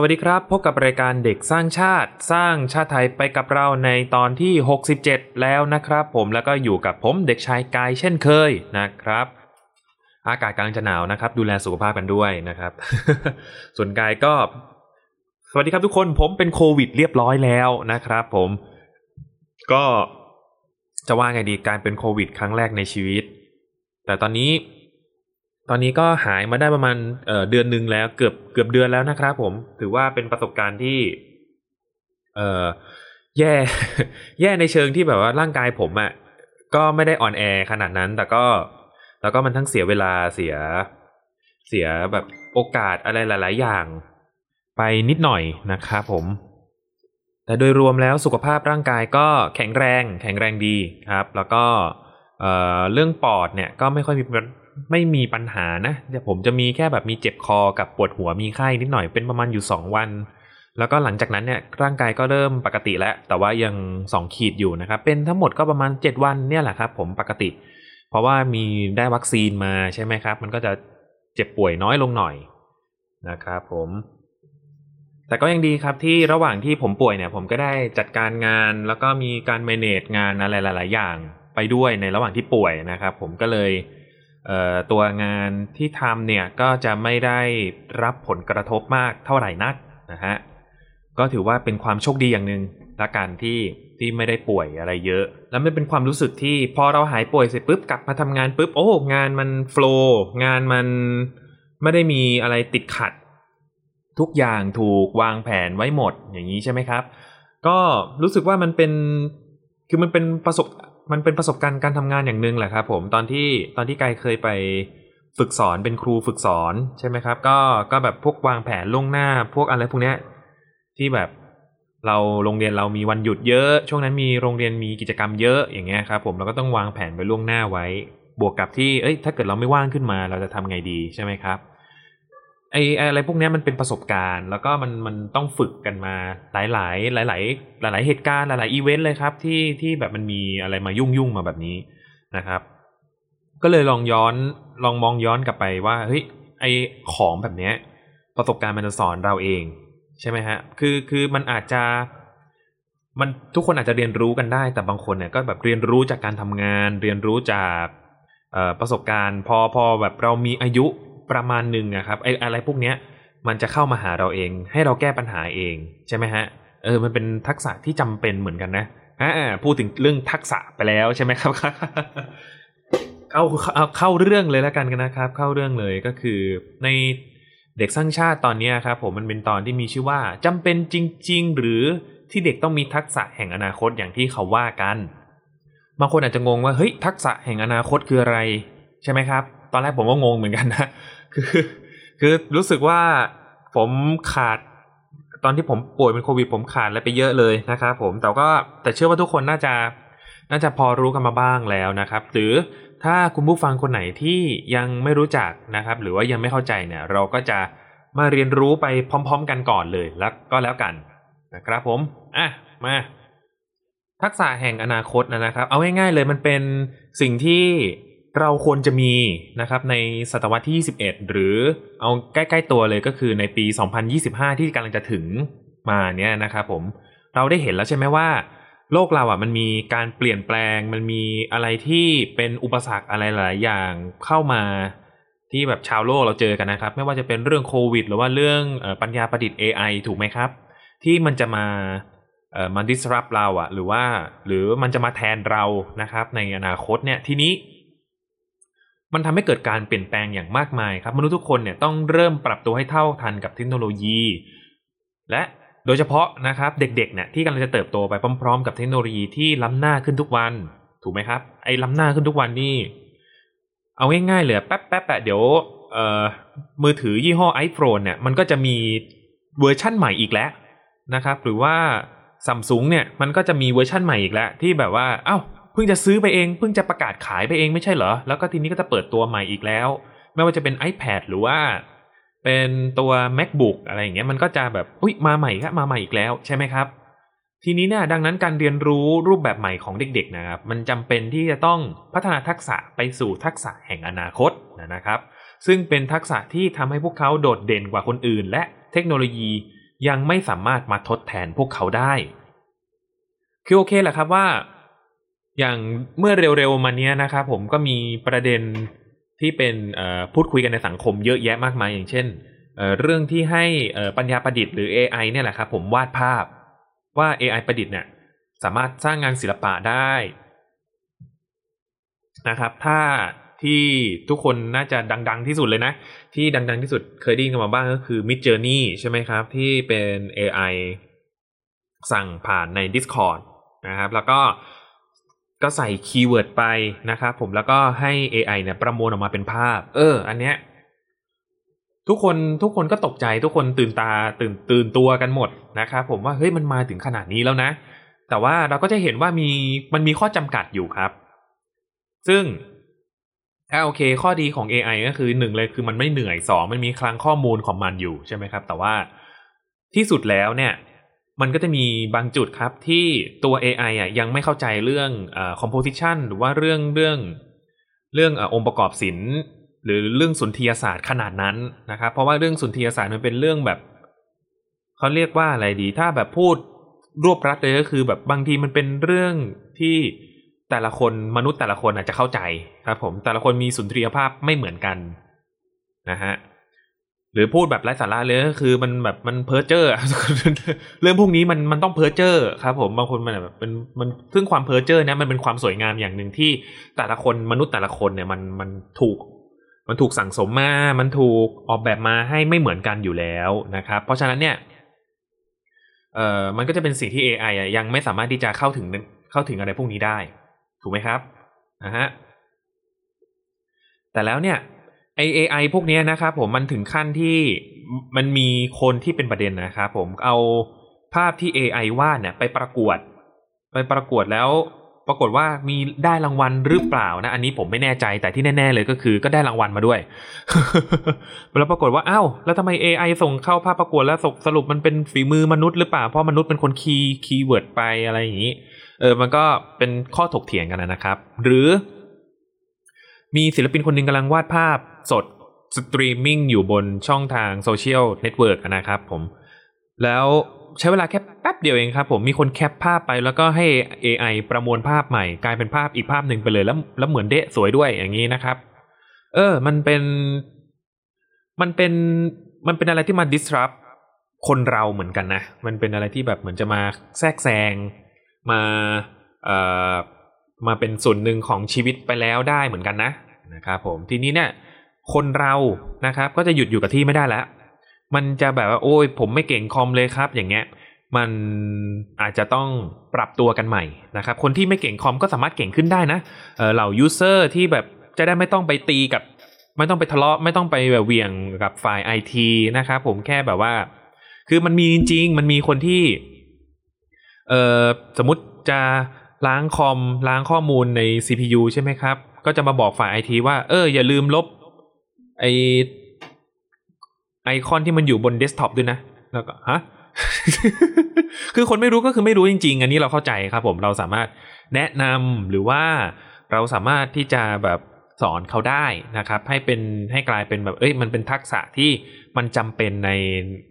สวัสดีครับ พบกับรายการเด็กสร้างชาติ สร้างชาติไทยไปกับเราในตอนที่ 67 แล้วนะครับ ผมแล้วก็อยู่กับผมเด็กชายกายเช่นเคยนะครับ อากาศกำลังจะหนาวนะครับ ดูแลสุขภาพกันด้วยนะครับ ส่วนกายก็ สวัสดีครับทุกคนผมเป็นโควิดเรียบร้อยแล้วนะครับ ผม ก็จะว่าไงดีการเป็นโควิด ครั้งแรกในชีวิต แต่ตอนนี้ ตอนนี้ก็หายมาได้ประมาณเเดือนหนึ่งแล้วเกือบเกือบเดือนแล้วนะครับผม ถือว่าเป็นประสบการณ์ที่ เออแย่ แย่ในเชิงที่แบบว่าร่างกายผมอะ่ะก็ไม่ได้อ่อนแอขนาดนั้น แต่ก็ แล้วก็มันทั้งเสียเวลาเสีย เสียแบบโอกาสอะไรหลาย ๆ อย่าง ไปนิดหน่อยนะครับผม แต่โดยรวมแล้วสุขภาพร่างกายก็แข็งแรง แข็งแรงดีครับ แล้วก็เเรื่องปอดเนี่ยก็ไม่ค่อยมี ไม่มีปัญหานะเดี๋ยวผมจะมีแค่แบบมีเจ็บคอกับปวดหัวมีไข้นิดหน่อยเป็นประมาณอยู่ 2 วัน แล้วก็หลังจากนั้นเนี่ยร่างกายก็เริ่มปกติแล้ว แต่ว่ายัง 2 ขีดอยู่นะครับเป็นทั้งหมดก็ประมาณ 7 วันเนี่ยแหละครับผมปกติ เพราะว่ามีได้วัคซีนมาใช่ไหมครับ มันก็จะเจ็บป่วยน้อยลงหน่อยนะครับผมแต่ก็ยังดีครับที่ระหว่างที่ผมป่วยเนี่ยผมก็ได้จัดการงาน แล้วก็มีการ manage งานอะไรหลาย ๆ อย่างไปด้วยในระหว่างที่ป่วยนะครับ ผมก็เลย ตัวงานที่ทำเนี่ยก็จะไม่ได้รับผลกระทบมากเท่าไหร่นักนะฮะก็ถือว่าเป็นความโชคดีอย่างหนึ่งละกันที่ที่ไม่ได้ป่วยอะไรเยอะ แล้วมันเป็นความรู้สึกที่พอเราหายป่วยเสร็จปุ๊บกลับมาทำงานปุ๊บโอ้งานมันโฟล์งานมันไม่ได้มีอะไรติดขัด ทุกอย่างถูกวางแผนไว้หมดอย่างนี้ใช่ไหมครับ ก็รู้สึกว่ามันเป็นคือมันเป็นประสบ มันเป็นประสบการณ์การทำงานอย่างหนึ่งแหละครับผมตอนที่ตอนที่กายเคยไปฝึกสอนเป็นครูฝึกสอนใช่ไหมครับ ก็ก็แบบพวกวางแผนล่วงหน้า พวกอะไรพวกเนี้ยที่แบบเราโรงเรียนเรามีวันหยุดเยอะ ช่วงนั้นมีโรงเรียนมีกิจกรรมเยอะอย่างเงี้ยครับผมเราก็ต้องวางแผนไปล่วงหน้าไว้ บวกกับที่เอ้ยถ้าเกิดเราไม่ว่างขึ้นมาเราจะทำไงดีใช่ไหมครับ ไอ้อะไรพวกนี้มันเป็นประสบการณ์ แล้วก็มันมันต้องฝึกกันมาหลายหลายหลายหลายหลายหลายเหตุการณ์หลายหลายอีเวนต์เลยครับ ที่ที่แบบมันมีอะไรมายุ่งยุ่งมาแบบนี้นะครับ ก็เลยลองย้อนลองมองย้อนกลับไปว่าเฮ้ยไอของแบบเนี้ยประสบการณ์มันจะสอนเราเอง ใช่ไหมฮะคือคือมันอาจจะมันทุกคนอาจจะเรียนรู้กันได้ แต่บางคนเนี่ยก็แบบเรียนรู้จากการทำงาน เรียนรู้จากประสบการณ์ พอพอแบบเรามีอายุ ประมาณหนึ่งนะครับไออะไรพวกเนี้ยมันจะเข้ามาหาเราเอง ให้เราแก้ปัญหาเองใช่ไหมฮะเออมันเป็นทักษะที่จำเป็นเหมือนกันนะอ่าพูดถึงเรื่องทักษะไปแล้วใช่ไหมครับเข้าเอาเข้าเรื่องเลยแล้วกันนะครับ เข้าเรื่องเลยก็คือในเด็กสร้างชาติตอนนี้ครับผมมันเป็นตอนที่มีชื่อว่าจำเป็นจริง ๆ หรือที่เด็กต้องมีทักษะแห่งอนาคตอย่างที่เขาว่ากันบางคนอาจจะงงว่าเฮ้ยทักษะแห่งอนาคตคืออะไร ใช่ไหมครับ ตอนแรกผมก็งงเหมือนกันนะ คือ คือรู้สึกว่าผมขาดตอนที่ผมป่วยเป็นโควิดผมขาดอะไรไปเยอะเลยนะครับผมแต่ก็แต่เชื่อว่าทุกคนน่าจะน่าจะพอรู้กันมาบ้างแล้วนะครับ หรือถ้าคุณผู้ฟังคนไหนที่ยังไม่รู้จักนะครับ หรือว่ายังไม่เข้าใจเนี่ย เราก็จะมาเรียนรู้ไปพร้อม ๆ กันก่อนเลยแล้วก็แล้วกันนะครับผมอะมาทักษะแห่งอนาคตนะครับ เอาง่ายๆเลยมันเป็นสิ่งที่ เราควรจะมีนะครับในศตวรรษที่ 21 หรือเอาใกล้ๆตัวเลยก็คือในปี 2025 ที่กำลังจะถึงมาเนี่ยนะครับผมเราได้เห็นแล้วใช่ไหมว่าโลกเราอะมันมีการเปลี่ยนแปลง มันมีอะไรที่เป็นอุปสรรคอะไรหลายอย่างเข้ามาที่แบบชาวโลกเราเจอกันนะครับ ไม่ว่าจะเป็นเรื่องโควิด หรือว่าเรื่องปัญญาประดิษฐ์ AI ถูกไหมครับ ที่มันจะมาเอ่อมัน disrupt เราอะหรือว่าหรือมันจะมาแทนเรานะครับ ในอนาคตเนี่ยทีนี้ มันทำให้เกิดการเปลี่ยนแปลงอย่างมากมายครับ มนุษย์ทุกคนเนี่ยต้องเริ่มปรับตัวให้เท่าทันกับเทคโนโลยี และโดยเฉพาะนะครับเด็กๆเนี่ยที่กำลังจะเติบโตไปพร้อมๆ กับเทคโนโลยีที่ล้ำหน้าขึ้นทุกวัน ถูกไหมครับ ไอ้ล้ำหน้าขึ้นทุกวันนี่เอาง่ายๆเลยแป๊บแป๊บแปะเดี๋ยวเอ่อมือถือยี่ห้อ iPhone เนี่ยมันก็จะมีเวอร์ชั่นใหม่อีกแล้วนะครับ หรือว่าซัมซุงเนี่ยมันก็จะมีเวอร์ชั่นใหม่อีกแล้วที่แบบว่าอ้าว เพิ่งจะซื้อไปเองเพิ่งจะประกาศขายไปเองไม่ใช่เหรอ แล้วก็ทีนี้ก็จะเปิดตัวใหม่อีกแล้ว ไม่ว่าจะเป็น iPad หรือว่า เป็นตัว MacBook อะไรอย่างเงี้ยมันก็จะแบบอุ้ยมาใหม่ครับมาใหม่อีกแล้วใช่ไหมครับ ทีนี้เนี่ยดังนั้นการเรียนรู้รูปแบบใหม่ของเด็กๆนะครับมันจำเป็นที่จะต้องพัฒนาทักษะไปสู่ทักษะแห่งอนาคตนะครับ ซึ่งเป็นทักษะที่ทำให้พวกเขาโดดเด่นกว่าคนอื่น และเทคโนโลยียังไม่สามารถมาทดแทนพวกเขาได้ คือโอเคแหละครับว่า อย่างเมื่อเร็วๆมาเนี้ยนะครับผมก็มีประเด็นที่เป็นพูดคุยกันในสังคมเยอะแยะมากมายอย่างเช่นเเรื่องที่ให้ปัญญาประดิษฐ์หรือ AI เนี่ยแหละครับผมวาดภาพว่า AI ประดิษฐ์เนี่ยสามารถสร้างงานศิลปะได้นะครับ ถ้าที่ทุกคนน่าจะดัง ๆ ที่สุดเลยนะ ที่ดัง ๆ ที่สุดเคยได้ยินกันมาบ้างก็คือ Midjourney ใช่ไหมครับ ที่เป็น AI สั่งผ่านใน Discord นะครับ แล้วก็ ก็ใส่ keyword ไปนะครับผมแล้วก็ให้ AI เนี่ยประมวลออกมาเป็นภาพ เออ อันเนี้ยทุกคนทุกคนก็ตกใจทุกคนตื่นตาตื่นตื่นตัวกันหมดนะครับผมว่าเฮ้ยมันมาถึงขนาดนี้แล้วนะ แต่ว่าเราก็จะเห็นว่ามีมันมีข้อจำกัดอยู่ครับ ซึ่งอ่าโอเค ข้อดีของ AI ก็คือหนึ่งเลยคือมันไม่เหนื่อยสองมันมีคลังข้อมูลของมันอยู่ใช่ไหมครับ แต่ว่าที่สุดแล้วเนี่ย มันก็จะมีบางจุดครับที่ตัว AI อะยังไม่เข้าใจเรื่องอ่ composition หรือว่าเรื่องเรื่องเรื่ององค์ประกอบศิลป์หรือเรื่องสุนทรียศาสตร์ขนาดนั้นนะครับ เพราะว่าเรื่องสุนทรียศาสตร์มันเป็นเรื่องแบบเขาเรียกว่าอะไรดี ถ้าแบบพูดรวบรัดเลยก็คือ แบบบางทีมันเป็นเรื่องที่แต่ละคนมนุษย์แต่ละคนอาจจะเข้าใจครับ ผมแต่ละคนมีสุนทรียภาพไม่เหมือนกันนะฮะ หรือพูดแบบไร้สาระเลยก็คือมันแบบมันเพ้อเจ้อเรื่องพวกนี้มันมันต้องเพ้อเจ้อครับ ผมบางคนมันแบบเป็นมันซึ่งความเพ้อเจ้อเนี่ยมันเป็นความสวยงามอย่างหนึ่งที่แต่ละคนมนุษย์แต่ละคนเนี่ยมันมันถูก มันถูกสั่งสมมา มันถูกออกแบบมาให้ไม่เหมือนกันอยู่แล้วนะครับ เพราะฉะนั้นเนี่ยเอ่อมันก็จะเป็นสิ่งที่ AI อะยังไม่สามารถที่จะเข้าถึงเข้าถึงอะไรพวกนี้ได้ ถูกไหมครับนะฮะแต่แล้วเนี่ย ไอ AI พวกนี้นะครับผมมันถึงขั้นที่มันมีคนที่เป็นประเด็นนะครับผมเอาภาพที่ AI วาดเนี่ยไปประกวด ไปประกวดแล้วปรากฏว่ามีได้รางวัลหรือเปล่านะ อันนี้ผมไม่แน่ใจแต่ที่แน่ ๆ เลยก็คือ ก็ได้รางวัลมาด้วย แล้วปรากฏว่าอ้าวแล้วทำไม AI ส่งเข้าภาพประกวดแล้วสรุปมันเป็นฝีมือมนุษย์หรือเปล่าเพราะมนุษย์เป็นคน key keyword ไปอะไรอย่างนี้ เออมันก็เป็นข้อถกเถียงกันนะครับ หรือ มีศิลปินคนหนึ่งกำลังวาดภาพสดสตรีมมิ่งอยู่บนช่องทาง social network นะครับผม แล้วใช้เวลาแค่แป๊บเดียวเองครับผมมีคนแคปภาพไปแล้วก็ให้ AI ประมวลภาพใหม่ กลายเป็นภาพอีกภาพหนึ่งไปเลยแล้วแล้วเหมือนเดะสวยด้วยอย่างนี้นะครับ เออ มันเป็น มันเป็นมันเป็นอะไรที่มา disrupt คนเราเหมือนกันนะ มันเป็นอะไรที่แบบเหมือนจะมาแทรกแซงมาเอ่อ มาเป็นส่วนหนึ่งของชีวิตไปแล้วได้เหมือนกันนะนะครับผมทีนี้เนี่ยคนเรานะครับก็จะหยุดอยู่กับที่ไม่ได้แล้ว มันจะแบบว่าโอ้ยผมไม่เก่งคอมเลยครับ อย่างเงี้ยมันอาจจะต้องปรับตัวกันใหม่นะครับ คนที่ไม่เก่งคอมก็สามารถเก่งขึ้นได้นะเหล่า user ที่แบบจะได้ไม่ต้องไปตีกับ ไม่ต้องไปทะเลาะไม่ต้องไปแบบเหวี่ยงกับฝ่ายไอทีนะครับผมแค่แบบว่า คือมันมีจริงมันมีคนที่ เออสมมติจะ ล้างคอมล้างข้อมูลใน CPU ใช่ไหมครับ ก็จะมาบอกฝ่ายไอทีว่า เออ อย่าลืมลบไอไอคอนที่มันอยู่บนเดสก์ท็อปด้วยนะ แล้วก็ฮะคือคนไม่รู้ก็คือไม่รู้จริง ๆ อันนี้เราเข้าใจครับผมเราสามารถแนะนำหรือว่าเราสามารถที่จะแบบสอนเขาได้นะครับ ให้เป็นให้กลายเป็นแบบเอ้ยมันเป็นทักษะที่มันจำเป็นใน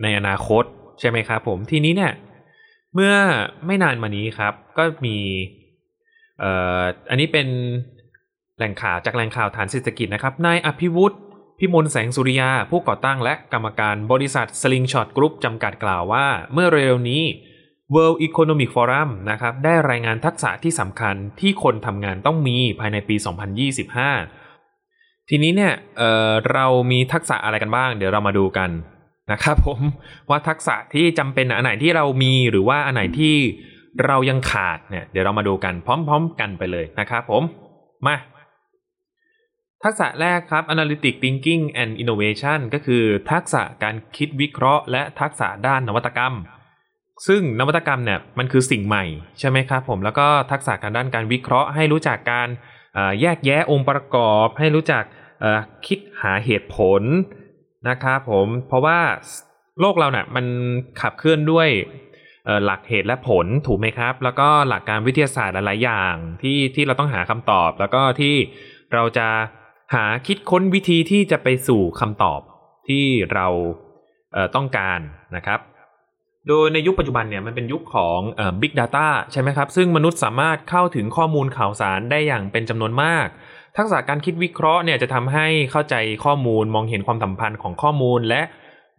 ในอนาคตใช่ไหมครับผมทีนี้เนี่ย เมื่อไม่นานมานี้ครับ ก็มีเอ่ออันนี้เป็นแหล่งข่าวจากแหล่งข่าวฐานเศรษฐกิจนะครับนายอภิวุฒิพิมลแสงสุริยา ผู้ก่อตั้งและกรรมการบริษัท Slingshot Group จำกัดกล่าวว่า เมื่อเร็วนี้ World Economic Forum นะครับได้รายงานทักษะที่สำคัญที่คนทำงานต้องมีภายในปี 2025 ทีนี้เนี่ยเเรามีทักษะอะไรกันบ้าง เดี๋ยวเรามาดูกัน นะครับผมว่าทักษะที่จำเป็นอันไหนที่เรามีหรือว่าอันไหนที่เรายังขาดเนี่ยเดี๋ยวเรามาดูกันพร้อม ๆ กันไปเลยนะครับผมมาทักษะแรกครับ Analytic Thinking and Innovation ก็คือทักษะการคิดวิเคราะห์ และทักษะด้านนวัตกรรม ซึ่งนวัตกรรมเนี่ยมันคือสิ่งใหม่ใช่ไหมครับผมแล้วก็ทักษะการด้านการวิเคราะห์ ให้รู้จักการแยกแยะองค์ประกอบ ให้รู้จักคิดหาเหตุผล นะครับผมเพราะว่าโลกเราเนี่ยมันขับเคลื่อนด้วยหลักเหตุและผลถูกไหมครับ แล้วก็หลักการวิทยาศาสตร์หลายอย่างที่ที่เราต้องหาคำตอบ แล้วก็ที่เราจะหาคิดค้นวิธีที่จะไปสู่คำตอบที่เราเต้องการนะครับโดยในยุคปัจจุบันเนี่ยมันเป็นยุคของเอ่อ Big Data ใช่ไหมครับ ซึ่งมนุษย์สามารถเข้าถึงข้อมูลข่าวสารได้อย่างเป็นจำนวนมาก ทักษะการคิดวิเคราะห์เนี่ยจะทำให้เข้าใจข้อมูลมองเห็นความสัมพันธ์ของข้อมูล และ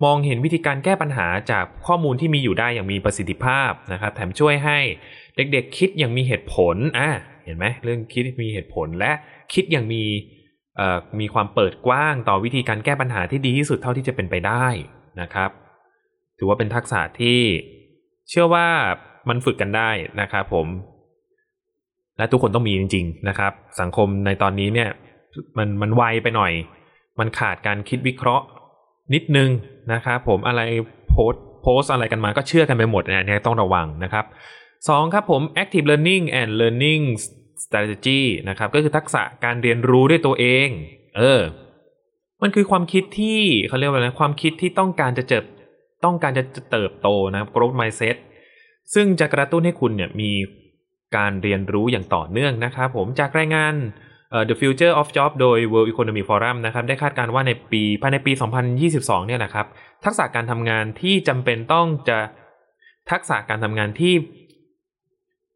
มองเห็นวิธีการแก้ปัญหาจากข้อมูลที่มีอยู่ได้อย่างมีประสิทธิภาพนะครับ แถมช่วยให้เด็กๆ คิดอย่างมีเหตุผลอะเห็นไหมเรื่องคิดมีเหตุผลและคิดอย่างมีมีความเปิดกว้างต่อวิธีการแก้ปัญหาที่ดีที่สุดเท่าที่จะเป็นไปได้นะครับ ถือว่าเป็นทักษะที่เชื่อว่ามันฝึกกันได้นะครับผม และทุกคนต้องมีจริง ๆ นะครับ สังคมในตอนนี้เนี่ยมันมันไวไปหน่อย มันขาดการคิดวิเคราะห์นิดนึงนะครับผมอะไรโพสโพสอะไรกันมาก็เชื่อกันไปหมดนะเนี่ยต้องระวังนะครับสองครับผม active learning and learning strategy นะครับก็คือทักษะการเรียนรู้ด้วยตัวเอง เออ มันคือความคิดที่เขาเรียกว่าอะไรความคิดที่ต้องการจะเจิบต้องการจะเติบโตนะครับ growth mindset ซึ่งจะกระตุ้นให้คุณเนี่ยมี การเรียนรู้อย่างต่อเนื่องนะครับผมจากรายงาน The Future of Job โดย World Economic Forum นะครับได้คาดการณ์ว่าในปีภายในปี 2022 เนี่ยนะครับ ทักษะการทำงานที่จำเป็นต้องจะทักษะการทำงานที่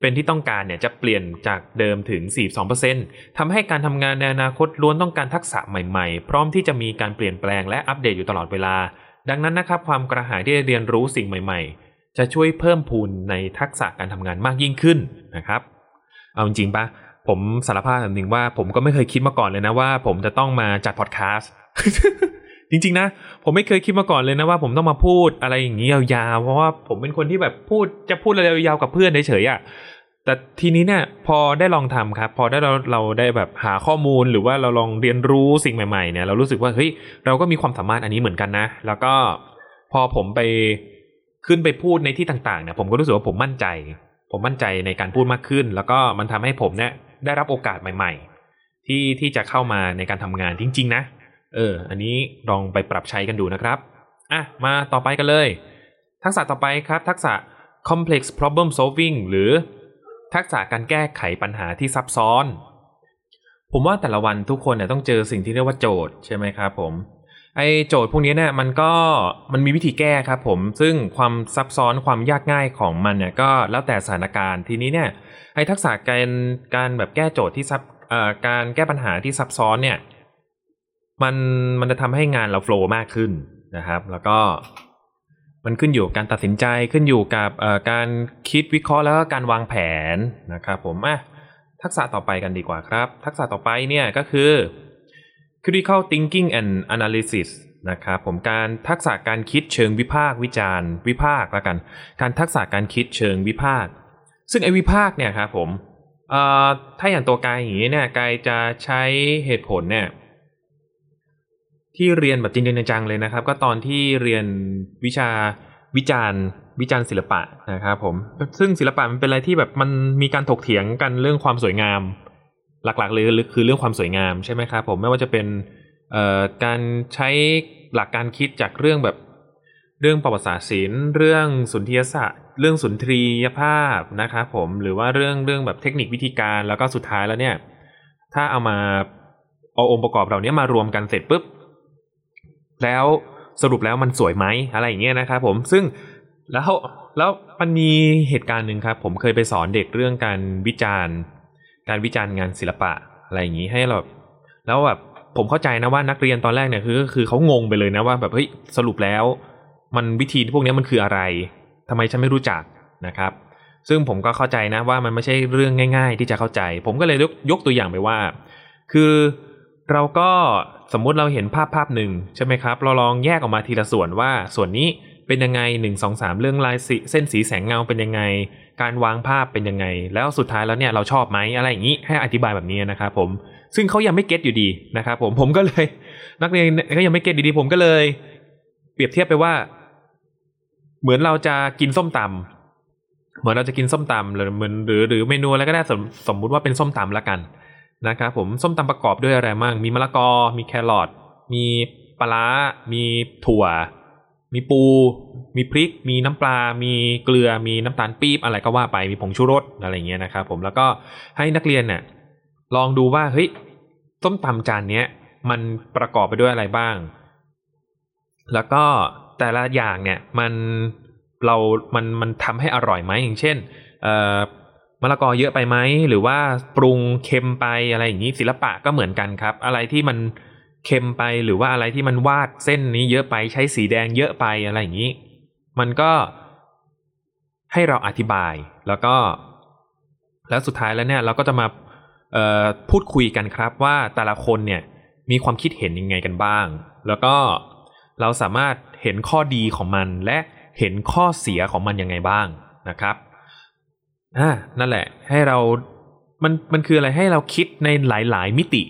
เป็นที่ต้องการเนี่ยจะเปลี่ยนจากเดิมถึง 42%ทำให้การทำงานในอนาคตล้วนต้องการทักษะใหม่ๆ พร้อมที่จะมีการเปลี่ยนแปลงและอัปเดตอยู่ตลอดเวลา ดังนั้นนะครับความกระหายที่จะเรียนรู้สิ่งใหม่ๆ จะช่วยเพิ่มพูนในทักษะการทำงานมากยิ่งขึ้นนะครับ เอาจริงปะผมสารภาพแบบหนึ่งว่าผมก็ไม่เคยคิดมาก่อนเลยนะว่า ผมจะต้องมาจัดพอดแคสต์จริงๆนะ ผมไม่เคยคิดมาก่อนเลยนะว่า ผมต้องมาพูดอะไรอย่างนี้ยาวๆเพราะว่าผมเป็นคนที่แบบพูดจะพูดอะไรยาวๆกับเพื่อนเฉยๆอะ่ะแต่ทีนี้เนี่ยพอได้ลองทำครับ พอได้เราเราได้แบบหาข้อมูลหรือว่าเราลองเรียนรู้สิ่งใหม่ๆเนี่ยเรารู้สึกว่าเฮ้ยเราก็มีความสามารถอันนี้เหมือนกันนะ แล้วก็พอผมไป ขึ้นไปพูดในที่ต่างๆเนี่ยผมก็รู้สึกว่าผมมั่นใจ ผมมั่นใจในการพูดมากขึ้น แล้วก็มันทำให้ผมเนี่ยได้รับโอกาสใหม่ ๆ ที่ที่จะเข้ามาในการทำงานจริง ๆ นะ เออ อันนี้ลองไปปรับใช้กันดูนะครับอะมาต่อไปกันเลย ทักษะต่อไปครับ ทักษะ complex problem solving หรือทักษะการแก้ไขปัญหาที่ซับซ้อน ผมว่าแต่ละวันทุกคนเนี่ยต้องเจอสิ่งที่เรียกว่าโจทย์ใช่ไหมครับผม ไอโจทย์พวกนี้เนี่ยมันก็มันมีวิธีแก้ครับผม ซึ่งความซับซ้อนความยากง่ายของมันเนี่ยก็แล้วแต่สถานการณ์ทีนี้เนี่ยไอทักษะการการแบบแก้โจทย์ที่ซับเอ่อการแก้ปัญหาที่ซับซ้อนเนี่ย มันมันจะทำให้งานเราโฟล์มากขึ้นนะครับ แล้วก็มันขึ้นอยู่กับการตัดสินใจขึ้นอยู่กับการคิดวิเคราะห์แล้วก็การวางแผนนะครับผมอะทักษะต่อไปกันดีกว่าครับ ทักษะต่อไปเนี่ยก็คือ critical thinking and analysis นะครับผมการทักษะการคิดเชิงวิพากษ์วิจารณ์ วิพากษ์แล้วกัน การทักษะการคิดเชิงวิพากษ์ซึ่งไอ้วิพากษ์เนี่ยครับผมถ้าอย่างตัวกายอย่างนี้เนี่ยกายจะใช้เหตุผลเนี่ยที่เรียนแบบจริงจังเลยนะครับ ก็ตอนที่เรียนวิชาวิจารณ์ วิจารณ์ศิลปะนะครับผมซึ่งศิลปะมันเป็นอะไรที่แบบมันมีการถกเถียงกันเรื่องความสวยงาม หลักๆเลยคือเรื่องความสวยงามใช่ไหมครับผมไม่ว่าจะเป็นการใช้หลักการคิดจากเรื่องแบบเรื่องประวัติศาสตร์ศิลป์เรื่องสุนทรียศาสตร์เรื่องสุนทรียภาพนะครับผมหรือว่าเรื่องเรื่องแบบเทคนิควิธีการแล้วก็สุดท้ายแล้วเนี่ย ถ้าเอามาเอาองค์ประกอบเหล่านี้มารวมกันเสร็จปุ๊บแล้วสรุปแล้วมันสวยไหมอะไรอย่างเงี้ยนะครับผมซึ่งแล้วแล้วมันมีเหตุการณ์หนึ่งครับ ผมเคยไปสอนเด็กเรื่องการวิจารณ์ การวิจารณ์งานศิลปะอะไรอย่างงี้ให้เราแล้วแบบผมเข้าใจนะว่านักเรียนตอนแรกเนี่ยคือคือเขางงไปเลยนะว่าแบบเฮ้ยสรุปแล้ว มันวิธีพวกนี้มันคืออะไรทำไมฉันไม่รู้จักนะครับ ซึ่งผมก็เข้าใจนะว่ามันไม่ใช่เรื่องง่าย ๆ ที่จะเข้าใจ ผมก็เลยยกยกตัวอย่างไปว่า คือเราก็สมมุติเราเห็นภาพภาพหนึ่งใช่ไหมครับ เราลองแยกออกมาทีละส่วนว่าส่วนนี้เป็นยังไงหนึ่งสองสามเรื่องลายเส้นสีแสงเงาเป็นยังไง การวางภาพเป็นยังไง แล้วสุดท้ายแล้วเนี่ยเราชอบไหมอะไรอย่างนี้ให้อธิบายแบบนี้นะครับผมซึ่งเขายังไม่เก็ตอยู่ดีนะครับผมผมก็เลย นักเรียนก็ยังไม่เก็ตดีๆผมก็เลย เปรียบเทียบไปว่า เหมือนเราจะกินส้มตำเหมือนเราจะกินส้มตำหรือเหมือนหรือหรือเมนูอะไรก็ได้สมสมมุติว่าเป็นส้มตำละกันนะครับผมส้มตำประกอบด้วยอะไรบ้างมีมะละกอ มีแครอทมีปลามีถั่ว มีปู มีพริก มีน้ำปลา มีเกลือ มีน้ำตาลปี๊บอะไรก็ว่าไป มีผงชูรสอะไรเงี้ยนะครับผม แล้วก็ให้นักเรียนเนี่ยลองดูว่าเฮ้ยส้มตำจานเนี้ยมันประกอบไปด้วยอะไรบ้าง แล้วก็แต่ละอย่างเนี่ยมันเรา มัน มันทำให้อร่อยไหมอย่างเช่นเอ่อมะละกอเยอะไปไหมหรือว่าปรุงเค็มไปอะไรอย่างนี้ศิลปะก็เหมือนกันครับ อะไรที่มันเค็มไปหรือว่าอะไรที่มันวาดเส้นนี้เยอะไปใช้สีแดงเยอะไปอะไรอย่างนี้ มันก็ให้เราอธิบายแล้วก็ แล้วสุดท้ายแล้วเนี่ยเราก็จะมาพูดคุยกันครับว่าแต่ละคนเนี่ยมีความคิดเห็นยังไงกันบ้าง แล้วก็เราสามารถเห็นข้อดีของมันและเห็นข้อเสียของมันยังไงบ้างนะครับอ่านั่นแหละให้เรา มันมันคืออะไรให้เราคิดในหลาย ๆ มิติ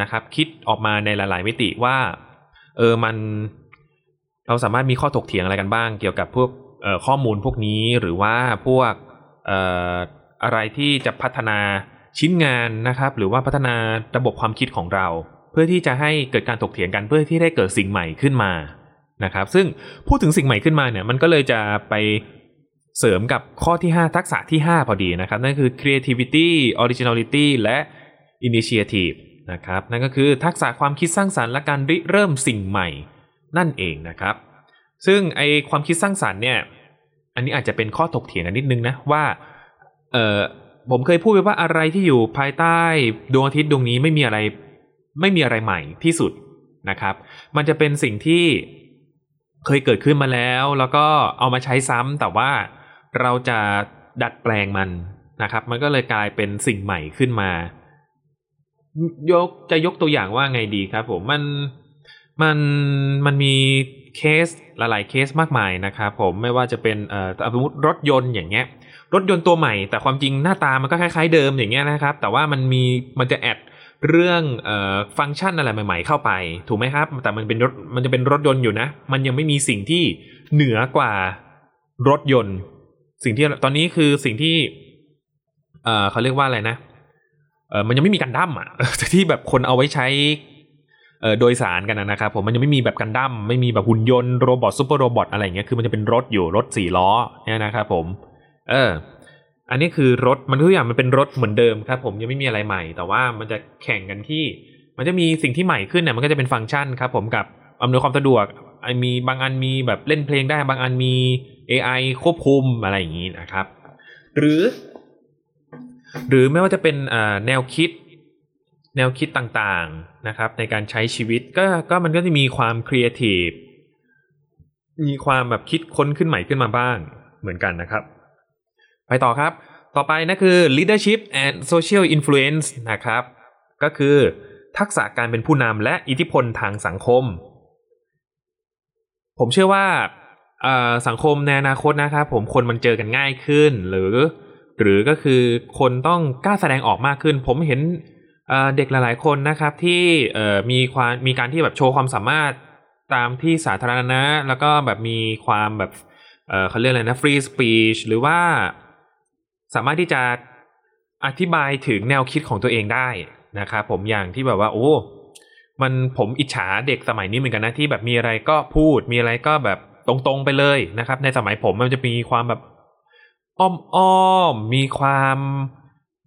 นะครับ คิดออกมาในหลาย ๆ มิติว่า เออมัน เราสามารถมีข้อถกเถียงอะไรกันบ้าง เกี่ยวกับพวกข้อมูลพวกนี้หรือว่าพวกอะไรที่จะพัฒนาชิ้นงานนะครับ หรือว่าพัฒนาระบบความคิดของเรา เพื่อที่จะให้เกิดการถกเถียงกันเพื่อที่ได้เกิดสิ่งใหม่ขึ้นมานะครับ ซึ่งพูดถึงสิ่งใหม่ขึ้นมาเนี่ยมันก็เลยจะไปเสริมกับข้อที่ 5 ทักษะที่ 5 พอดีนะครับ นั่นคือ creativity originality และ initiative นะครับ นั่นก็คือทักษะความคิดสร้างสารรค์และการริเริ่มสิ่งใหม่ นั่นเองนะครับ ซึ่งไอความคิดสร้างสารรค์เนี่ย อันนี้อาจจะเป็นข้อถกเถียงกันนิดนึงนะว่า เออผมเคยพูดไปว่าอะไรที่อยู่ภายใต้ดวงอาทิตย์ดวงนี้ไม่มีอะไรไม่มีอะไรใหม่ที่สุดนะครับ มันจะเป็นสิ่งที่เคยเกิดขึ้นมาแล้ว แล้วก็เอามาใช้ซ้ำแต่ว่าเราจะดัดแปลงมันนะครับ มันก็เลยกลายเป็นสิ่งใหม่ขึ้นมา ยกจะยกตัวอย่างว่าไงดีครับผมมัน มันมันมีเคสหลาย ๆ เคสมากมายนะครับผมไม่ว่าจะเป็นเอ่อสมมติรถยนต์อย่างเงี้ยรถยนต์ตัวใหม่ แต่ความจริงหน้าตามันก็คล้าย ๆ เดิมอย่างเงี้ยนะครับ แต่ว่ามันมีมันจะแอดเรื่องเอ่อฟังก์ชันอะไรใหม่ ๆ เข้าไป ถูกไหมครับ แต่มันเป็นรถมันจะเป็นรถยนต์อยู่นะ มันยังไม่มีสิ่งที่เหนือกว่ารถยนต์ สิ่งที่ตอนนี้คือสิ่งที่เอ่อเขาเรียกว่าอะไรนะเออมันยังไม่มีกันดั้มอะที่แบบคนเอาไว้ใช้ โดยสารกันนะครับผมมันยังไม่มีแบบกันดั้มไม่มีแบบหุ่นยนต์โรบอทซูเปอร์โรบอทอะไรเงี้ยคือมันจะเป็นรถอยู่รถสี่ล้อเนี่ยนะครับผม เออ อันนี้คือรถมันทุกอย่างมันเป็นรถเหมือนเดิมครับผมยังไม่มีอะไรใหม่ แต่ว่ามันจะแข่งกันที่ มันจะมีสิ่งที่ใหม่ขึ้นเนี่ยมันก็จะเป็นฟังก์ชันครับผมกับอำนวยความสะดวกมีบางอันมีแบบเล่นเพลงได้บางอันมี AI ควบคุมอะไรอย่างนี้นะครับ หรือ หรือไม่ว่าจะเป็นแนวคิด แนวคิดต่างๆนะครับ ในการใช้ชีวิตก็ก็มันก็จะมีความครีเอทีฟมีความแบบคิดค้นขึ้นใหม่ขึ้นมาบ้างเหมือนกันนะครับ ไปต่อครับ ต่อไปนะคือ leadership and social influence นะครับ ก็คือทักษะการเป็นผู้นำและอิทธิพลทางสังคม ผมเชื่อว่าสังคมในอนาคตนะครับผมคนมันเจอกันง่ายขึ้น หรือ หรือก็คือคนต้องกล้าแสดงออกมากขึ้น ผมเห็น เด็กหลาย ๆ คนนะครับที่มีความมีการที่แบบโชว์ความสามารถตามที่สาธารณะ แล้วก็แบบมีความแบบเขาเรียกอะไรนะฟรีสปีชหรือว่าสามารถที่จะอธิบายถึงแนวคิดของตัวเองได้นะครับผมอย่างที่แบบว่าโอ้มันผมอิจฉาเด็กสมัยนี้เหมือนกันนะที่แบบมีอะไรก็พูดมีอะไรก็แบบตรงๆไปเลยนะครับ ในสมัยผมมันจะมีความแบบอ้อมๆมีความ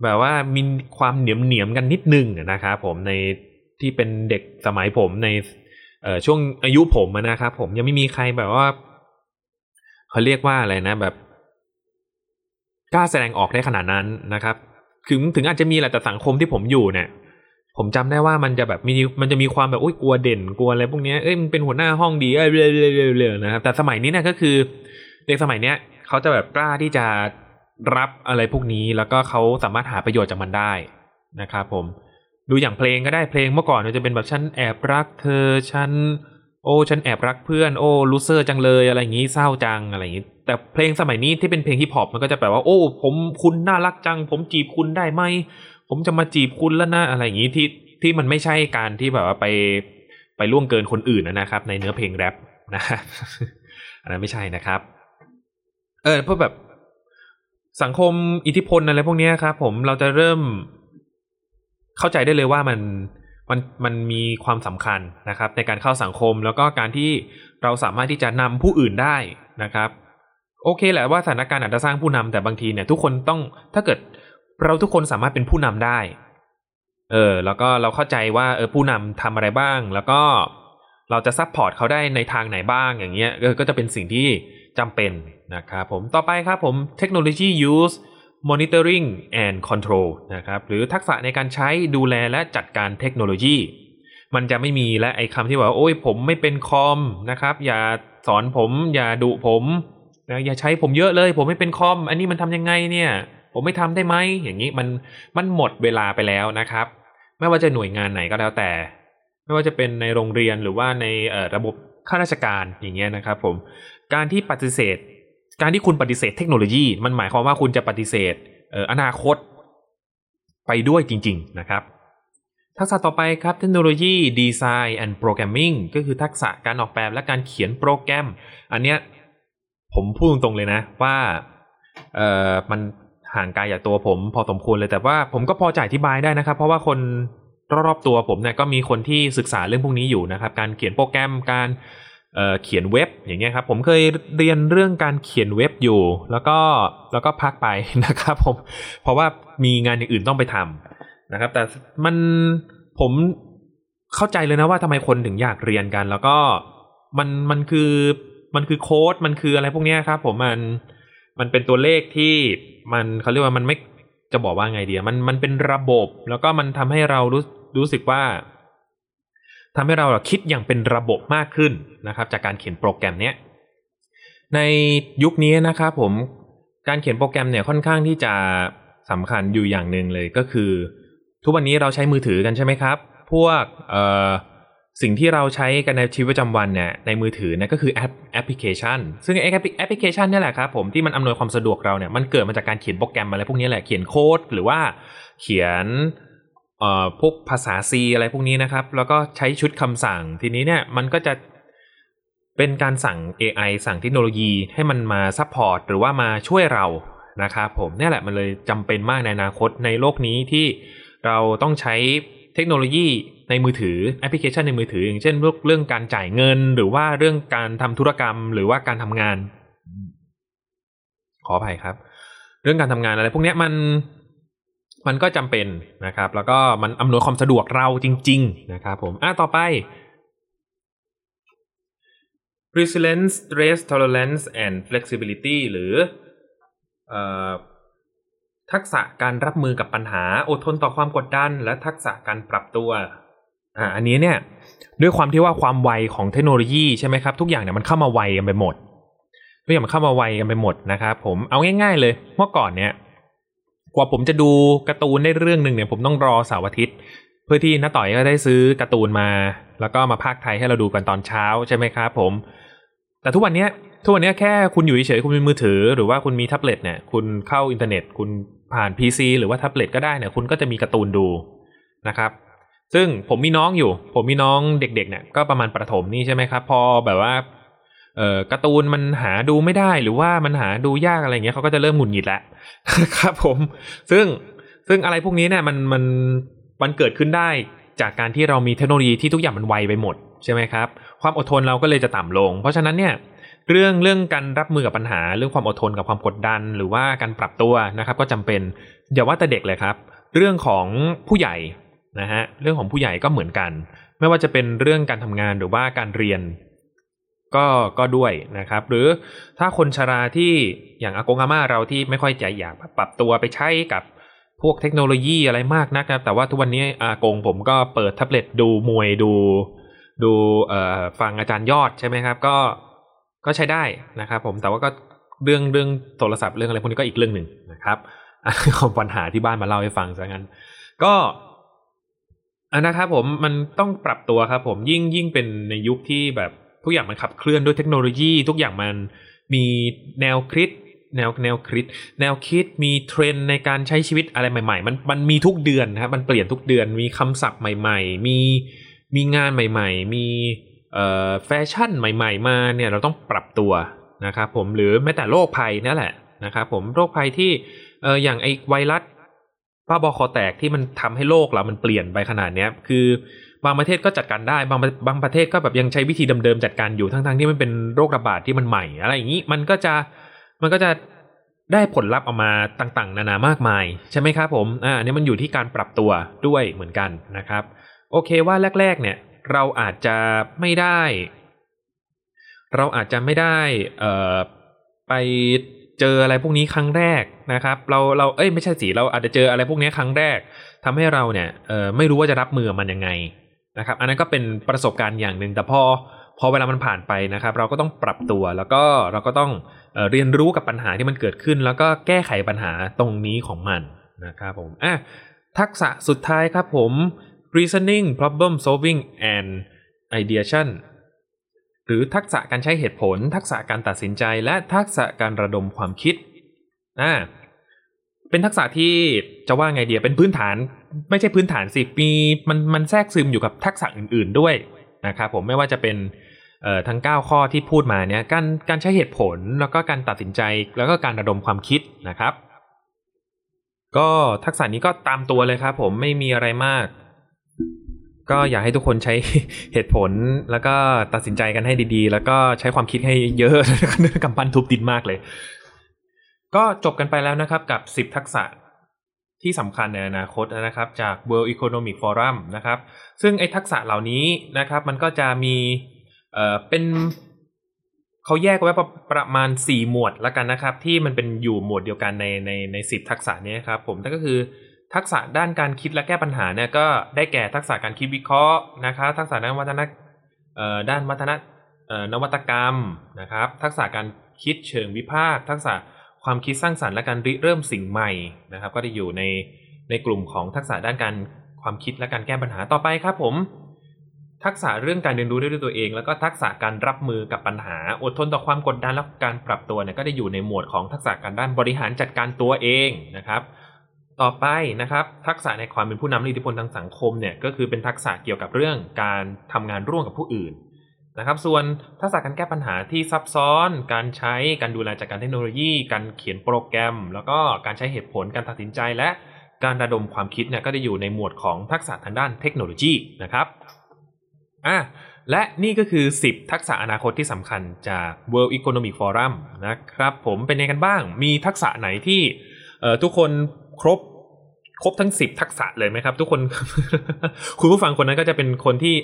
แบบว่ามีความเหนียมเหนียมกันนิดนึงนะครับผมในที่เป็นเด็กสมัยผมในเช่วงอายุผมนะครับผมยังไม่มีใครแบบว่าเขาเรียกว่าอะไรนะ แบบกล้าแสดงออกได้ขนาดนั้นนะครับ ถึงถึงอาจจะมีแหละแต่สังคมที่ผมอยู่เนี่ย ผมจำได้ว่ามันจะแบบมีมันจะมีความแบบโอ้ยกลัวเด่นกลัวอะไรพวกนี้เอ้ยมันเป็นหัวหน้าห้องดีเอ้ยเรื่อยๆนะครับแต่สมัยนี้เนี่ยก็คือ เด็กสมัยเนี้ยเขาจะแบบกล้าที่จะ รับอะไรพวกนี้แล้วก็เขาสามารถหาประโยชน์จากมันได้นะครับผมดูอย่างเพลงก็ได้เพลงเมื่อก่อนจะเป็นแบบฉันแอบรักเธอฉันโอ้ฉันแอบรักเพื่อนโอ้ loser จังเลยอะไรอย่างนี้เศร้าจังอะไรอย่างนี้ แต่เพลงสมัยนี้ที่เป็นเพลงฮิปฮอปมันก็จะแบบว่าโอ้ ผมคุณน่ารักจัง ผมจีบคุณได้ไหมผมจะมาจีบคุณแล้วนะอะไรอย่างนี้ที่ที่มันไม่ใช่การที่แบบว่าไปไปล่วงเกินคนอื่นนะครับ ในเนื้อเพลงแรปนะอันนั้นไม่ใช่นะครับ เออเพราะแบบ สังคมอิทธิพลอะไรพวกนี้ครับผมเราจะเริ่มเข้าใจได้เลยว่ามันมันมันมีความสำคัญนะครับ ในการเข้าสังคมแล้วก็การที่เราสามารถที่จะนำผู้อื่นได้นะครับ โอเคแหละว่าสถานการณ์อาจจะสร้างผู้นำแต่บางทีเนี่ย ทุกคนต้องถ้าเกิดเราทุกคนสามารถเป็นผู้นำได้ เออแล้วก็เราเข้าใจว่าเออผู้นำทำอะไรบ้าง แล้วก็เราจะ support เขาได้ในทางไหนบ้างอย่างเงี้ยก็จะเป็นสิ่งที่ จำเป็นนะครับผมต่อไปครับผม technology use monitoring and control นะครับหรือทักษะในการใช้ดูแลและจัดการเทคโนโลยี มันจะไม่มีและไอ้คำที่ว่าโอ้ยผมไม่เป็นคอมนะครับ อย่าสอนผมอย่าดุผมนะอย่าใช้ผมเยอะเลย ผมไม่เป็นคอม อันนี้มันทำยังไงเนี่ย ผมไม่ทำได้ไหมอย่างนี้มันมันหมดเวลาไปแล้วนะครับ ไม่ว่าจะหน่วยงานไหนก็แล้วแต่ ไม่ว่าจะเป็นในโรงเรียนหรือว่าในระบบข้าราชการอย่างเงี้ยนะครับผม การที่ปฏิเสธ การที่คุณปฏิเสธเทคโนโลยี มันหมายความว่าคุณจะปฏิเสธอนาคตไปด้วยจริง ๆ นะครับ ทักษะต่อไปครับ technology design and programming ก็คือทักษะการออกแบบและการเขียนโปรแกรม อันเนี้ยผมพูดตรงๆเลยนะว่าเออมันห่างไกลจากตัวผมพอสมควรเลยแต่ว่าผมก็พอจะอธิบายได้นะครับ เพราะว่าคนรอบๆตัวผมเนี่ยก็มีคนที่ศึกษาเรื่องพวกนี้อยู่นะครับ การเขียนโปรแกรมการ เเขียนเว็บอย่างเงี้ยครับผมเคยเรียนเรื่องการเขียนเว็บอยู่ แล้วก็แล้วก็พักไปนะครับผมเพราะว่ามีงานอย่างอื่นต้องไปทำนะครับ แต่มันผมเข้าใจเลยนะว่าทำไมคนถึงอยากเรียนกัน แล้วก็มันมันคือมันคือโค้ดมันคืออะไรพวกนี้ครับ ผมมันมันเป็นตัวเลขที่มันเขาเรียกว่ามันไม่จะบอกว่าไงเดียมันมันเป็นระบบ แล้วก็มันทำให้เรารู้รู้สึกว่า ทำให้เราคิดอย่างเป็นระบบมากขึ้นนะครับ จากการเขียนโปรแกรมเนี้ยในยุคนี้นะครับผมการเขียนโปรแกรมเนี่ยค่อนข้างที่จะสำคัญอยู่อย่างหนึ่งเลยก็คือ ทุกวันนี้เราใช้มือถือกันใช่ไหมครับ พวกเอ่อสิ่งที่เราใช้กันในชีวิตประจำวันเนี่ยในมือถือเนี่ยก็คือแอปแอปพลิเคชัน ซึ่งแอปพลิเคชันนี่แหละครับผมที่มันอำนวยความสะดวกเราเนี่ยมันเกิดมาจากการเขียนโปรแกรมอะไรพวกนี้แหละเขียนโค้ดหรือว่าเขียน พวกภาษา C อะไรพวกนี้นะครับ แล้วก็ใช้ชุดคำสั่ง ทีนี้เนี่ยมันก็จะเป็นการสั่ง AI สั่งเทคโนโลยีให้มันมา support หรือว่ามาช่วยเรานะครับผมนี่แหละมันเลยจำเป็นมากในอนาคตในโลกนี้ที่เราต้องใช้เทคโนโลยีในมือถือแอปพลิเคชันในมือถือ อย่างเช่นเรื่องการจ่ายเงิน หรือว่าเรื่องการทำธุรกรรม หรือว่าการทำงาน ขออภัยครับ เรื่องการทำงานอะไรพวกนี้มัน มันก็จำเป็นนะครับ แล้วก็มันอำนวยความสะดวกเราจริง ๆ นะครับผมอะต่อไป resilience stress tolerance and flexibility หรืออทักษะการรับมือกับปัญหาอดทนต่อความกดดัน และทักษะการปรับตัวอ่าอันนี้เนี่ยด้วยความที่ว่าความไวของเทคโนโลยีใช่ไหมครับ ทุกอย่างเนี่ยมันเข้ามาไวกันไปหมดทุกอย่างมันเข้ามาไวกันไปหมดนะครับ ผมเอาง่าย ๆ เลยเมื่อก่อนเนี่ย กว่าผมจะดูการ์ตูนได้เรื่องหนึ่งเนี่ยผมต้องรอเสาร์อาทิตย์ เพื่อที่น้าต่อยก็ได้ซื้อการ์ตูนมา แล้วก็มาพากไทยให้เราดูกันตอนเช้าใช่ไหมครับผม แต่ทุกวันนี้ทุกวันนี้แค่คุณอยู่เฉยๆคุณมีมือถือ หรือว่าคุณมีแท็บเล็ตเนี่ยคุณเข้าอินเทอร์เน็ต คุณผ่าน PC หรือว่าแท็บเล็ตก็ได้เนี่ยคุณก็จะมีการ์ตูนดูนะครับ ซึ่งผมมีน้องอยู่ ผมมีน้องเด็กๆเนี่ยก็ประมาณประถมนี่ใช่ไหมครับ พอแบบว่าเอ่อการ์ตูนมันหาดูไม่ได้หรือว่ามันหาดูยากอะไรเงี้ยเขาก็จะเริ่มหงุดหงิดแล้ว ครับผม ซึ่งซึ่งอะไรพวกนี้เนี่ยมันมันมันเกิดขึ้นได้จากการที่เรามีเทคโนโลยีที่ทุกอย่างมันไวไปหมดใช่ไหมครับ ความอดทนเราก็เลยจะต่ำลง เพราะฉะนั้นเนี่ยเรื่องเรื่องการรับมือกับปัญหาเรื่องความอดทนกับความกดดัน หรือว่าการปรับตัวนะครับ ก็จำเป็นอย่าว่าแต่เด็กเลยครับ เรื่องของผู้ใหญ่นะฮะเรื่องของผู้ใหญ่ก็เหมือนกัน ไม่ว่าจะเป็นเรื่องการทำงานหรือว่าการเรียน ก็ก็ด้วยนะครับ หรือถ้าคนชราที่อย่างอากงอาม่าเราที่ไม่ค่อยใจอยากปรับตัวไปใช้กับพวกเทคโนโลยีอะไรมากนะครับ แต่ว่าทุกวันนี้อากงผมก็เปิดแท็บเล็ตดูมวยดู ดูเอ่อฟังอาจารย์ยอดใช่ไหมครับ ก็ก็ใช้ได้นะครับ ผมแต่ว่าก็เรื่องเรื่องโทรศัพท์เรื่องอะไรพวกนี้ก็อีกเรื่องหนึ่งนะครับของปัญหาที่บ้านมาเล่าให้ฟังซะงั้น ก็อันนะครับผมมันต้องปรับตัวครับผมยิ่งยิ่งเป็นในยุคที่แบบ ทุกอย่างมันขับเคลื่อนด้วยเทคโนโลยี ทุกอย่างมันมีแนวคิดแนวแนวคิดแนวคิดมีเทรนในการใช้ชีวิตอะไรใหม่ ๆ มันมันมีทุกเดือนนะครับมันเปลี่ยนทุกเดือนมีคำศัพท์ใหม่ ๆ มีมีงานใหม่ ๆ มีแฟชั่นใหม่ ๆ มาเนี่ยเราต้องปรับตัวนะครับผมหรือแม้แต่โรคภัยนั่นแหละนะครับผมโรคภัยที่เอออย่างไอไวรัสป้าบอคอแตกที่มันทำให้โลกเรามันเปลี่ยนไปขนาดนี้คือ บางประเทศก็จัดการได้บางบางประเทศก็แบบยังใช้วิธีเดิมๆจัดการอยู่ทั้งๆที่มันเป็นโรคระบาดที่มันใหม่ อะไรอย่างนี้มันก็จะมันก็จะได้ผลลัพธ์ออกมาต่างๆ นานามากมาย ใช่ไหมครับผมอ่าอันนี้มันอยู่ที่การปรับตัวด้วยเหมือนกันนะครับ โอเคว่าแรก ๆ เนี่ย เราอาจจะไม่ได้ เราอาจจะไม่ได้ไปเจออะไรพวกนี้ครั้งแรกนะครับ เราเราเอ้ยไม่ใช่สิเราอาจจะเจออะไรพวกนี้ครั้งแรกทำให้เราเนี่ยเออไม่รู้ว่าจะรับมือมันยังไง นะครับอันนั้นก็เป็นประสบการณ์อย่างหนึ่งแต่พอพอเวลามันผ่านไปนะครับ เราก็ต้องปรับตัวแล้วก็เราก็ต้องเอเรียนรู้กับปัญหาที่มันเกิดขึ้น แล้วก็แก้ไขปัญหาตรงนี้ของมันนะครับผมอะทักษะสุดท้ายครับผม reasoning problem solving and ideation หรือทักษะการใช้เหตุผล ทักษะการตัดสินใจ และทักษะการระดมความคิดอ่า เป็นทักษะที่จะว่าไงเดียเป็นพื้นฐาน ไม่ใช่พื้นฐานสิมีมันมันแทรกซึมอยู่กับทักษะอื่น ๆด้วยนะครับผมไม่ว่าจะเป็นทั้ง 9 ข้อที่พูดมาเนี่ยการการใช้เหตุผลแล้วก็การตัดสินใจแล้วก็การระดมความคิดนะครับ ก็ทักษะนี้ก็ตามตัวเลยครับผมไม่มีอะไรมาก ก็อยากให้ทุกคนใช้เหตุผลแล้วก็ตัดสินใจกันให้ดีๆ แล้วก็ใช้ความคิดให้เยอะกำปั้นทุบดินมากเลย ก็จบกันไปแล้วนะครับกับ 10 ทักษะที่สำคัญในอนาคตนะครับจาก World Economic Forum นะครับ ซึ่งไอ้ทักษะเหล่านี้นะครับมันก็จะมีเอ่อเป็นเขาแยกไว้ประประมาณ 4 หมวดล้วกันนะครับ ที่มันเป็นอยู่หมวดเดียวกันในในในสิทักษะนี้ครับผมนั่นก็คือทักษะด้านการคิดและแก้ปัญหาเนี่ยก็ได้แก่ทักษะการคิดวิเคราะห์นะครับทักษะด้านวัฒนเอ่อด้านวัฒนเอ่อนวัตกรรมนะครับ ทักษะการคิดเชิงวิพากษ์ทักษะ ความคิดสร้างสรรค์และการริเริ่มสิ่งใหม่นะครับ ก็ได้อยู่ในในกลุ่มของทักษะด้านการความคิดและการแก้ปัญหาต่อไปครับผม ทักษะเรื่องการเรียนรู้ด้วยตัวเอง แล้วก็ทักษะการรับมือกับปัญหา อดทนต่อความกดดันและการปรับตัวเนี่ยก็ได้อยู่ในหมวดของทักษะการด้านบริหารจัดการตัวเองนะครับ ต่อไปนะครับ ทักษะในความเป็นผู้นำอิทธิพลทางสังคมเนี่ยก็คือเป็นทักษะเกี่ยวกับเรื่องการทำงานร่วมกับผู้อื่น นะครับ ส่วนทักษะการแก้ปัญหาที่ซับซ้อน การใช้ การดูแลจากการเทคโนโลยี การเขียนโปรแกรม แล้วก็การใช้เหตุผล การตัดสินใจ และการระดมความคิดเนี่ยก็ได้อยู่ในหมวดของทักษะทางด้านเทคโนโลยีนะครับ อะ และนี่ก็คือ 10 ทักษะอนาคตที่สำคัญจาก World Economic Forum นะครับ ผมเป็นยังไงกันบ้าง มีทักษะไหนที่ทุกคนครบครบทั้ง 10 ทักษะเลยไหมครับ ทุกคน คุณผู้ฟังคนนั้นก็จะเป็นคนที่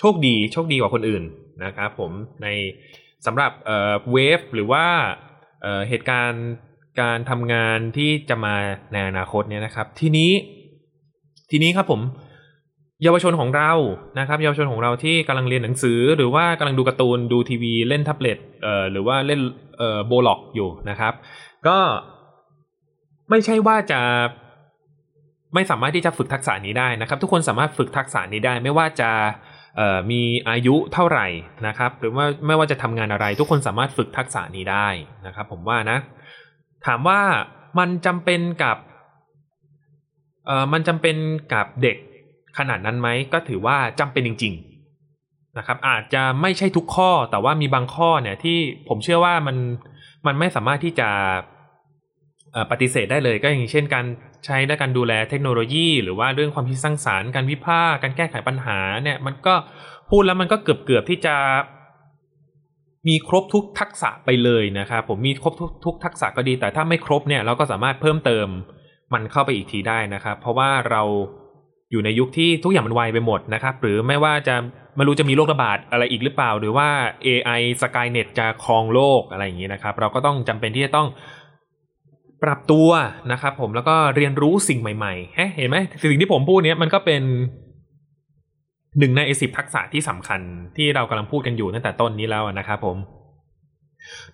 โชคดีโชคดีกว่าคนอื่นนะครับผมในสำหรับเวฟหรือว่าเหตุการณ์การทำงานที่จะมาในอนาคตเนี่ยนะครับ ทีนี้ทีนี้ครับผมเยาวชนของเรานะครับ เยาวชนของเราที่กำลังเรียนหนังสือ หรือว่ากำลังดูการ์ตูนดูทีวีเล่นแท็บเล็ตเอ่อหรือว่าเล่นเอ่อโบล็อกอยู่นะครับ ก็ไม่ใช่ว่าจะไม่สามารถที่จะฝึกทักษะนี้ได้นะครับ ทุกคนสามารถฝึกทักษะนี้ได้ ไม่ว่าจะ มีอายุเท่าไหร่นะครับ หรือว่าไม่ว่าจะทำงานอะไร ทุกคนสามารถฝึกทักษะนี้ได้นะครับ ผมว่านะ ถามว่ามันจำเป็นกับเอ่อมันจำเป็นกับเด็กขนาดนั้นไหมก็ถือว่าจำเป็นจริง ๆนะครับ อาจจะไม่ใช่ทุกข้อแต่ว่ามีบางข้อเนี่ยที่ผมเชื่อว่ามันมันไม่สามารถที่จะปฏิเสธได้เลยก็อย่างเช่นการ ใช้ในการดูแลเทคโนโลยี หรือว่าเรื่องความคิดสร้างสารรค์การวิพากษ์การแก้ไขปัญหาเนี่ยมันก็พูดแล้วมันก็เกือบเกือบที่จะ มีครบทุกทักษะไปเลยนะครับผมมีครบทุกทุกทักษะก็ดี แต่ถ้าไม่ครบเนี่ยเราก็สามารถเพิ่มเติมมันเข้าไปอีกทีได้นะครับ เพราะว่าเราอยู่ในยุคที่ทุกอย่างมันไวไปหมดนะครับ หรือไม่ว่าจะไม่รู้จะมีโรคระบาดอะไรอีกหรือเปล่า หรือว่า AI Skynet จะครองโลกอะไรอย่างนี้นะครับ เราก็ต้องจำเป็นที่จะต้อง ปรับตัวนะครับผมแล้วก็เรียนรู้สิ่งใหม่ๆ เห็นไหมสิ่งที่ผมพูดเนี้ยมันก็เป็นหนึ่งในสิบทักษะที่สำคัญที่เรากำลังพูดกันอยู่ตั้งแต่ต้นนี้แล้วนะครับผม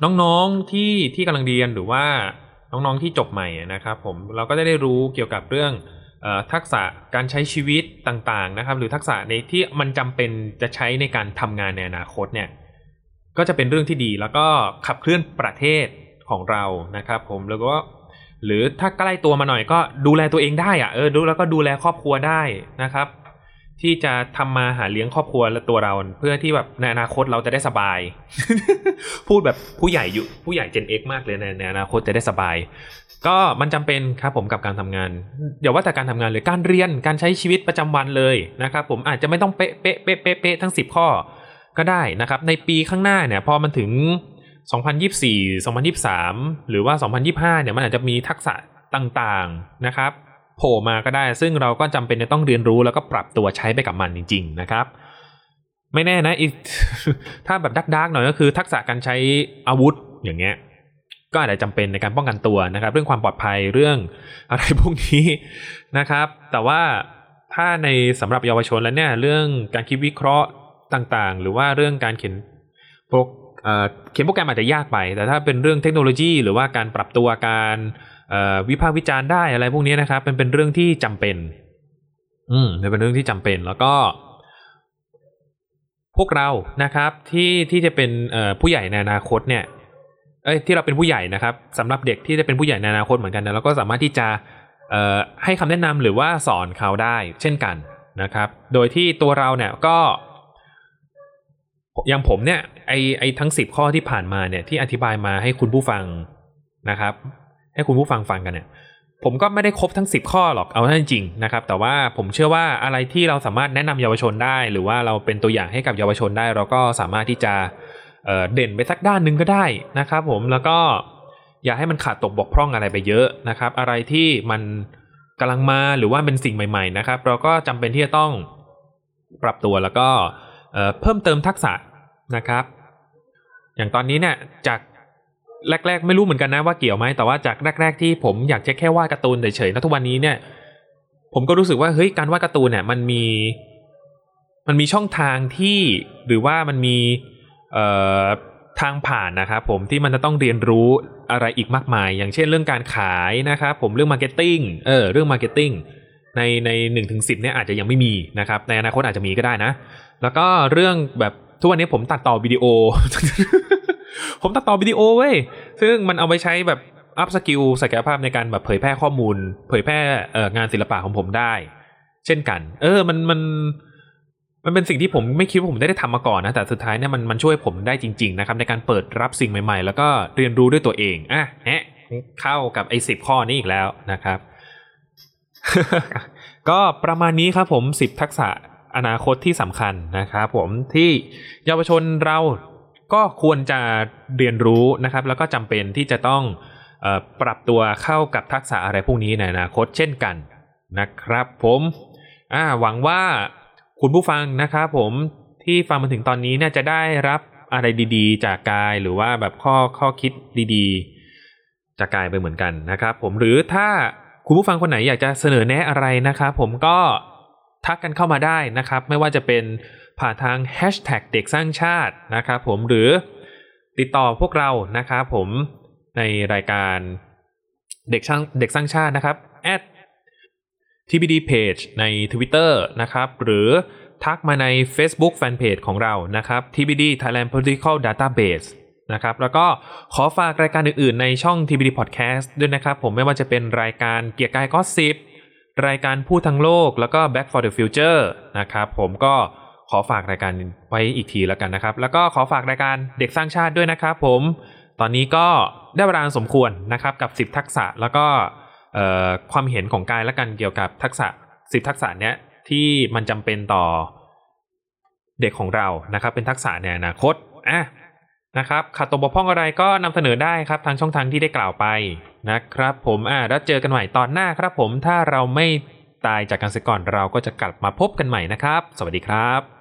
น้องๆที่ที่กำลังเรียนหรือว่าน้องๆที่จบใหม่นะครับผมเราก็ได้รู้เกี่ยวกับเรื่องทักษะการใช้ชีวิตต่างๆนะครับ หรือทักษะในที่มันจำเป็นจะใช้ในการทำงานในอนาคตเนี่ยก็จะเป็นเรื่องที่ดีแล้วก็ขับเคลื่อนประเทศของเรานะครับ ผมแล้วก็ หรือถ้าใกล้ตัวมาหน่อยก็ดูแลตัวเองได้อะเออดูแล้วก็ดูแลครอบครัวได้นะครับ ที่จะทำมาหาเลี้ยงครอบครัวและตัวเรา เพื่อที่แบบในอนาคตเราจะได้สบาย พูดแบบผู้ใหญ่อยู่ผู้ใหญ่ Gen X มากเลยในในอนาคตจะได้สบาย ก็มันจำเป็นครับผมกับการทำงานอย่าว่าแต่การทำงานเลยการเรียนการใช้ชีวิตประจำวันเลยนะครับ ผมอาจจะไม่ต้องเป๊ะเป๊ะเป๊ะเป๊ะทั้งสิบข้อก็ได้นะครับ ในปีข้างหน้าเนี่ย พอมันถึง 2024 2023 หรือว่า 2025 เนี่ยมันอาจจะมีทักษะต่างๆนะครับโผล่มาก็ได้ ซึ่งเราก็จำเป็นจะต้องเรียนรู้แล้วก็ปรับตัวใช้ไปกับมันจริง ๆ นะครับ ไม่แน่นะอีกถ้าแบบดักๆหน่อยก็คือทักษะการใช้อาวุธอย่างเงี้ยก็อาจจะจำเป็นในการป้องกันตัวนะครับ เรื่องความปลอดภัยเรื่องอะไรพวกนี้นะครับ แต่ว่าถ้าในสำหรับเยาวชนแล้วเนี่ยเรื่องการคิดวิเคราะห์ต่างๆ หรือว่าเรื่องการเขียนโปร เขียนโปรแกรมอาจจะยากไป แต่ถ้าเป็นเรื่องเทคโนโลยี หรือว่าการปรับตัวการวิพากษ์วิจารณ์ได้อะไรพวกนี้นะครับเป็นเป็นเรื่องที่จำเป็น อืมเป็นเรื่องที่จำเป็นแล้วก็ พวกเรานะครับที่ที่จะเป็นผู้ใหญ่ในอนาคตเนี่ย เอ้ยที่เราเป็นผู้ใหญ่นะครับสำหรับเด็กที่จะเป็นผู้ใหญ่ในอนาคตเหมือนกันนะเราก็สามารถที่จะให้คำแนะนำหรือว่าสอนเขาได้ เช่นกันนะครับ โดยที่ตัวเราเนี่ยก็ อย่างผมเนี่ยไอไอทั้งสิบข้อที่ผ่านมาเนี่ยที่อธิบายมาให้คุณผู้ฟังนะครับ ให้คุณผู้ฟังฟังกันเนี่ยผมก็ไม่ได้ครบทั้งสิบข้อหรอกเอาจริงนะครับ แต่ว่าผมเชื่อว่าอะไรที่เราสามารถแนะนำเยาวชนได้ หรือว่าเราเป็นตัวอย่างให้กับเยาวชนได้ เราก็สามารถที่จะเด่นไปสักด้านหนึ่งก็ได้นะครับ ผมแล้วก็อย่าให้มันขาดตกบกพร่องอะไรไปเยอะนะครับ อะไรที่มันกำลังมาหรือว่าเป็นสิ่งใหม่ ๆ นะครับ เราก็จำเป็นที่จะต้องปรับตัวแล้วก็ เพิ่มเติมทักษะนะครับ อย่างตอนนี้เนี่ยจากแรก ๆ ไม่รู้เหมือนกันนะว่าเกี่ยวไหมแต่ว่าจากแรก ๆ ที่ผมอยากจะแค่วาดการ์ตูนเฉยๆแล้วทุกวันนี้เนี่ยผมก็รู้สึกว่าเฮ้ยการวาดการ์ตูนเนี่ยมันมี มันมีช่องทางที่หรือว่ามันมีเอ่อทางผ่านนะครับผมที่มันจะต้องเรียนรู้อะไรอีกมากมาย อย่างเช่นเรื่องการขายนะครับผมเรื่อง marketing เออเรื่อง marketing ในในหนึ่งถึงสิบเนี่ยอาจจะยังไม่มีนะครับในอนาคตอาจจะมีก็ได้นะ แล้วก็เรื่องแบบทุกวันนี้ผมตัดต่อวิดีโอ ผมตัดต่อวิดีโอเว้ย ซึ่งมันเอาไปใช้แบบ upskill ศักยภาพในการแบบเผยแพร่ข้อมูล เผยแพร่งานศิลปะของผมได้ เช่นกัน เออ มันมันมันเป็นสิ่งที่ผมไม่คิดว่าผมได้ทำมาก่อนนะ แต่สุดท้ายเนี่ยมันมันช่วยผมได้จริง ๆ นะครับ ในการเปิดรับสิ่งใหม่ๆ แล้วก็เรียนรู้ด้วยตัวเองอะแฮะเข้ากับไอ้สิบข้อนี้อีกแล้วนะครับ ก็ประมาณนี้ครับผมสิบทักษะ อนาคตที่สำคัญนะครับผมที่เยาวชนเราก็ควรจะเรียนรู้นะครับ แล้วก็จำเป็นที่จะต้องอปรับตัวเข้ากับทักษะอะไรพวกนี้ในอนาคตเช่นกันนะครับผมหวังว่าคุณผู้ฟังนะครับผมที่ฟังมาถึงตอนนี้เนี่ยจะได้รับอะไรดีๆ จากกายหรือว่าแบบข้อข้อคิดดีๆ จากกายไปเหมือนกันนะครับ ผมหรือถ้าคุณผู้ฟังคนไหนอยากจะเสนอแนะอะไรนะครับผมก็ ทักกันเข้ามาได้นะครับ ไม่ว่าจะเป็นผ่านทาง hashtag เด็กสร้างชาตินะครับผมหรือติดต่อพวกเรานะครับผมในรายการเด็กช่างเด็กสร้างชาตินะครับ at tbd page ใน Twitter นะครับ หรือทักมาใน Facebook Fanpage ของเรานะครับ tbd Thailand Political Database นะครับ แล้วก็ขอฝากรายการอื่นๆ ในช่อง TBD Podcast ด้วยนะครับ ผมไม่ว่าจะเป็นรายการเกียร์กายก็สิบ รายการพูดทั้งโลกแล้วก็ Back for the Future นะครับผมก็ขอฝากรายการไว้อีกทีแล้วกันนะครับ แล้วก็ขอฝากรายการเด็กสร้างชาติด้วยนะครับผม ตอนนี้ก็ได้เวลาสมควรนะครับกับ 10 ทักษะแล้วก็ความเห็นของกายและกันเกี่ยวกับทักษะ 10 ทักษะเนี้ยที่มันจำเป็นต่อเด็กของเรานะครับ เป็นทักษะในอนาคตอะนะครับขาดตกบกพร่องอะไรก็นำเสนอได้ครับทางช่องทางที่ได้กล่าวไป นะครับผมอ่าแล้วเจอกันใหม่ตอนหน้าครับผมถ้าเราไม่ตายจากการเสก่อนเราก็จะกลับมาพบกันใหม่นะครับ สวัสดีครับ